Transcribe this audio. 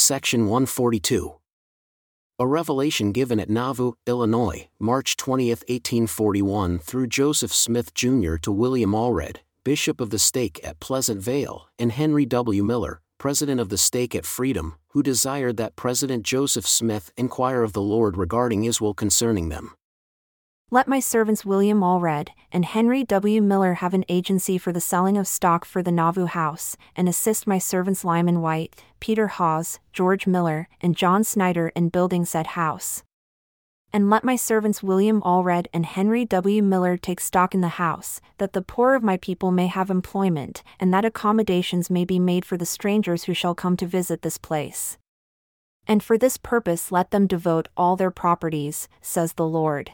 Section 142. A revelation given at Nauvoo, Illinois, March 20, 1841 through Joseph Smith Jr. to William Allred, Bishop of the Stake at Pleasant Vale, and Henry W. Miller, President of the Stake at Freedom, who desired that President Joseph Smith inquire of the Lord regarding his will concerning them. Let my servants William Allred and Henry W. Miller have an agency for the selling of stock for the Nauvoo House, and assist my servants Lyman Wight, Peter Haws, George Miller, and John Snider in building said house. And let my servants William Allred and Henry W. Miller take stock in the house, that the poor of my people may have employment, and that accommodations may be made for the strangers who shall come to visit this place. And for this purpose let them devote all their properties, says the Lord.